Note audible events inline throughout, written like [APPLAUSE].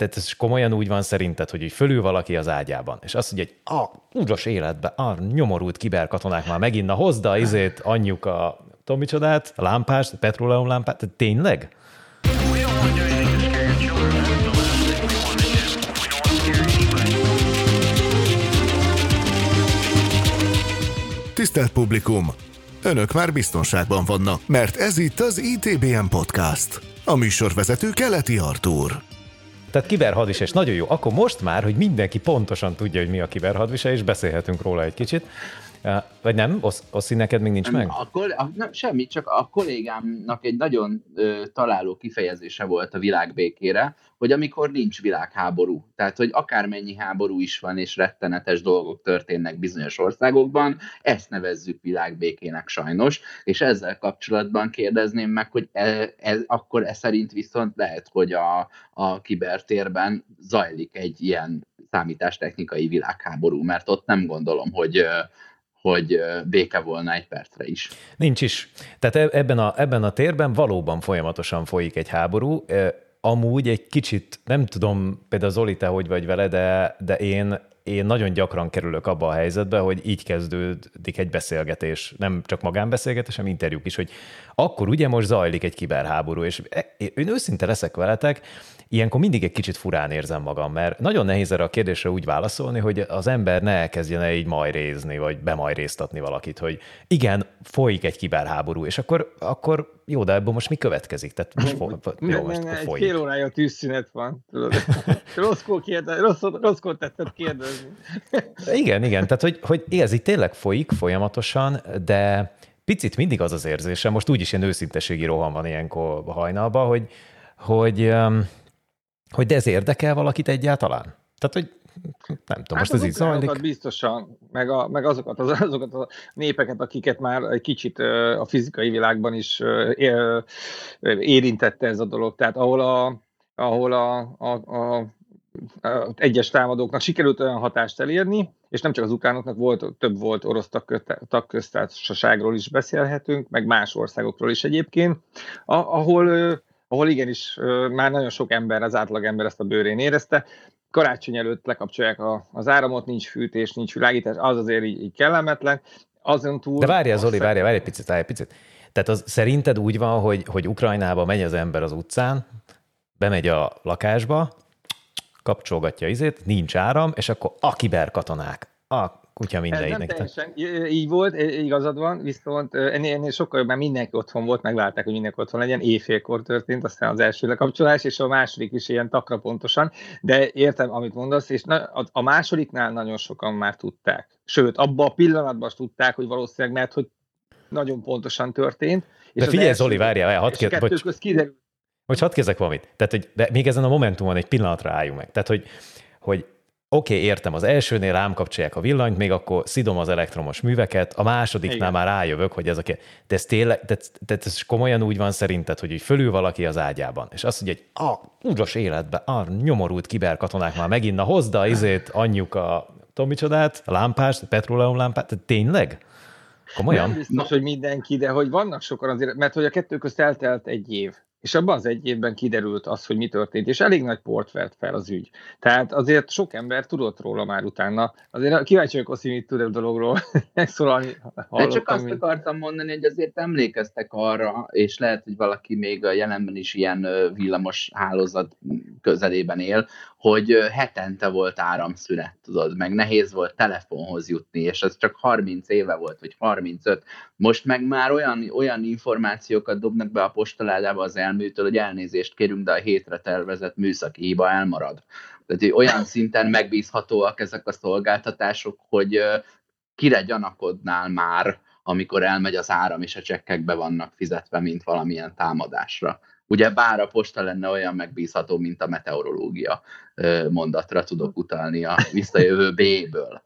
tehát ez komolyan úgy van szerinted, hogy így fölül valaki az ágyában, és azt mondja, hogy a udros életbe, a nyomorult kiberkatonák már megint, na hozd a izét, anyjuk a tudom micsodát, a lámpást, petróleum lámpát, tehát tényleg? Tisztelt publikum! Önök már biztonságban vannak, mert ez itt az ITBM Podcast. A műsorvezető Keleti Artúr. Tehát kiberhadviselés nagyon jó. Akkor most már, hogy mindenki pontosan tudja, hogy mi a kiberhadviselés, beszélhetünk róla egy kicsit. Vagy nem? Osz, Oszi, neked még nincs meg? A, a, nem, semmi, csak a kollégámnak egy nagyon ö, találó kifejezése volt a világbékére, hogy amikor nincs világháború, tehát hogy akármennyi háború is van, és rettenetes dolgok történnek bizonyos országokban, ezt nevezzük világbékének sajnos, és ezzel kapcsolatban kérdezném meg, hogy e, ez, akkor ez szerint viszont lehet, hogy a, a kibertérben zajlik egy ilyen számítástechnikai világháború, mert ott nem gondolom, hogy hogy béke volna egy percre is. Nincs is. Tehát e-, ebben a, ebben a térben valóban folyamatosan folyik egy háború. Amúgy egy kicsit, nem tudom, például Zoli, te hogy vagy vele, de, de én, én nagyon gyakran kerülök abba a helyzetbe, hogy így kezdődik egy beszélgetés, nem csak magánbeszélgetés, hanem interjúk is, hogy akkor ugye most zajlik egy kiberháború, és e, én őszinte leszek veletek, ilyenkor mindig egy kicsit furán érzem magam, mert nagyon nehéz erre a kérdésre úgy válaszolni, hogy az ember ne elkezdjen el így majrézni, vagy bemajréztatni valakit, hogy igen, folyik egy kiberháború, és akkor, akkor jó, de ebből most mi következik? Tehát most, fo- jó, most ne, ne, folyik. Egy fél órája tűzszünet van. rosszkor, kérde, rossz, rosszkor tetted kérdezni. [LAUGHS] igen, igen, tehát hogy, hogy ez itt tényleg folyik folyamatosan, de picit mindig az az érzésem, most úgyis ilyen őszinteségi roham van ilyenkor hajnalban, hogy, hogy um, hogy de ez érdekel valakit egyáltalán? Tehát, hogy nem tudom, hát most ez így zajlik. Biztosan, meg, a, meg azokat, az, azokat a népeket, akiket már egy kicsit a fizikai világban is érintette ez a dolog. Tehát ahol a, ahol a, a a egyes támadóknak sikerült olyan hatást elérni, és nem csak az ukránoknak, volt, több volt orosz tagköztársaságról is beszélhetünk, meg más országokról is egyébként, ahol ahol igenis már nagyon sok ember, az átlag ember ezt a bőrén érezte. Karácsony előtt lekapcsolják a, az áramot, nincs fűtés, nincs világítás, az azért így, így kellemetlen. Azon túl... De várjál, Zoli, várjál, várjál egy picit, várjál egy picit. Tehát az szerinted úgy van, hogy, hogy Ukrajnába megy az ember az utcán, bemegy a lakásba, kapcsolgatja izét, nincs áram, és akkor a kiberkatonák, a kutya mindegyiknek. Nem teljesen így volt, igazad van, viszont ennél, ennél sokkal jobb, mert mindenki otthon volt, meglátták, hogy mindenki otthon legyen, éjfélkor történt, aztán az első lekapcsolás, és a második is ilyen takra pontosan, de értem, amit mondasz, és a másodiknál nagyon sokan már tudták. Sőt, abban a pillanatban is tudták, hogy valószínűleg, mert hogy nagyon pontosan történt. És de figyelj, Zoli, várjál, hadd kérd, bocs, kiderült. Hogy hadd kérdezek valamit. Tehát, hogy de még ezen a momentumon egy pillanatra álljunk meg. Tehát, hogy, hogy Oké, okay, értem, az elsőnél rám kapcsolják a villanyt, még akkor szidom az elektromos műveket, a másodiknál Igen. már rájövök, hogy ez a de ez tényleg, de, de ez komolyan úgy van szerinted, hogy így fölül valaki az ágyában, és azt mondja, hogy a udros életbe, a nyomorult kiberkatonák már megint, na hozd a izét, anyjuk a tudom micsodát, a lámpást, petróleum lámpát, tehát tényleg? Komolyan? Nem biztos, hogy mindenki, de hogy vannak sokan azért, mert hogy a kettő közt eltelt egy év. És abban az egy évben kiderült az, hogy mi történt, és elég nagy port vert fel az ügy. Tehát azért sok ember tudott róla már utána. Azért kíváncsi vagyok, hogy mit tud a dologról [LAUGHS] megszólalni. De csak azt mint... akartam mondani, hogy azért emlékeztek arra, és lehet, hogy valaki még a jelenben is ilyen villamos hálózat közelében él, hogy hetente volt áramszünet, tudod, meg nehéz volt telefonhoz jutni, és ez csak 30 éve volt, vagy 35. Most meg már olyan, olyan információkat dobnak be a postaládába az elműtől, hogy elnézést kérünk, de a hétre tervezett műszaki hiba elmarad. Tehát hogy olyan szinten megbízhatóak ezek a szolgáltatások, hogy kire gyanakodnál már, amikor elmegy az áram, és a csekkek be vannak fizetve, mint valamilyen támadásra. Ugye bár a posta lenne olyan megbízható, mint a meteorológia mondatra tudok utalni a visszajövő B-ből.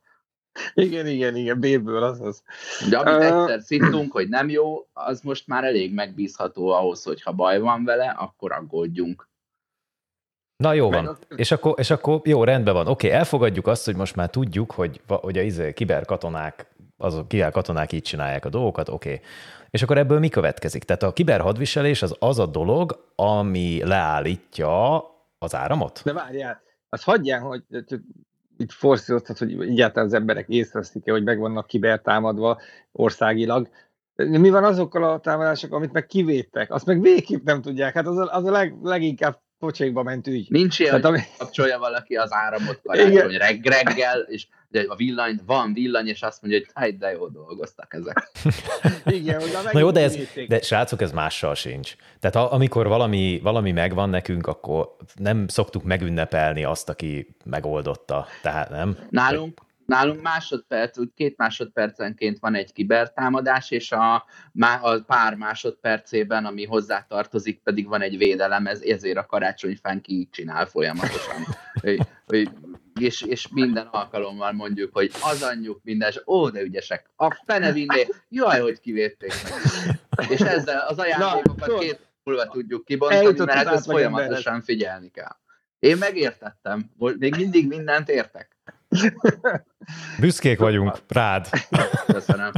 Igen, igen, igen, B-ből az az. De amit uh... egyszer szittunk, hogy nem jó, az most már elég megbízható ahhoz, hogy ha baj van vele, akkor aggódjunk. Na jó van. Meg... És, akkor, és akkor jó, rendben van. Oké, elfogadjuk azt, hogy most már tudjuk, hogy, hogy a izé, kiberkatonák, azok kiberkatonák így csinálják a dolgokat, oké. És akkor ebből mi következik? Tehát a kiberhadviselés az az a dolog, ami leállítja Az áramot? De várjál, azt hagyjál, hogy itt forszíroztat, hogy egyáltalán az emberek észreveszik-e, hogy meg vannak kibertámadva országilag. Mi van azokkal a támadásokkal, amit meg kivédtek? Azt meg végképp nem tudják. Hát az a, az a leg, leginkább pocsékba ment ügy. Nincs ilyen, hogy ami... kapcsolja valaki az áramot [LAUGHS] karácsony reg reggel, és a villany, van villany, és azt mondja, hogy hát de jó dolgoztak ezek. [LAUGHS] Igen, Na jó, de, ez, de srácok, ez mással sincs. Tehát amikor valami, valami megvan nekünk, akkor nem szoktuk megünnepelni azt, aki megoldotta. Tehát nem? Nálunk, Nálunk másodperc, úgy két másodpercenként van egy kibertámadás, és a, a pár másodpercében, ami hozzá tartozik, pedig van egy védelem, ez, ezért a karácsonyfán ki csinál folyamatosan. [LAUGHS] és, és minden alkalommal mondjuk, hogy az anyjuk minden, és ó, de ügyesek, a fene vinné, jaj, hogy kivédték meg. És ezzel az ajándékokat Na, két múlva tudjuk kibontani, mert hát ezt folyamatosan figyelni kell. Én megértettem, még mindig mindent értek. Büszkék vagyunk rád. Köszönöm.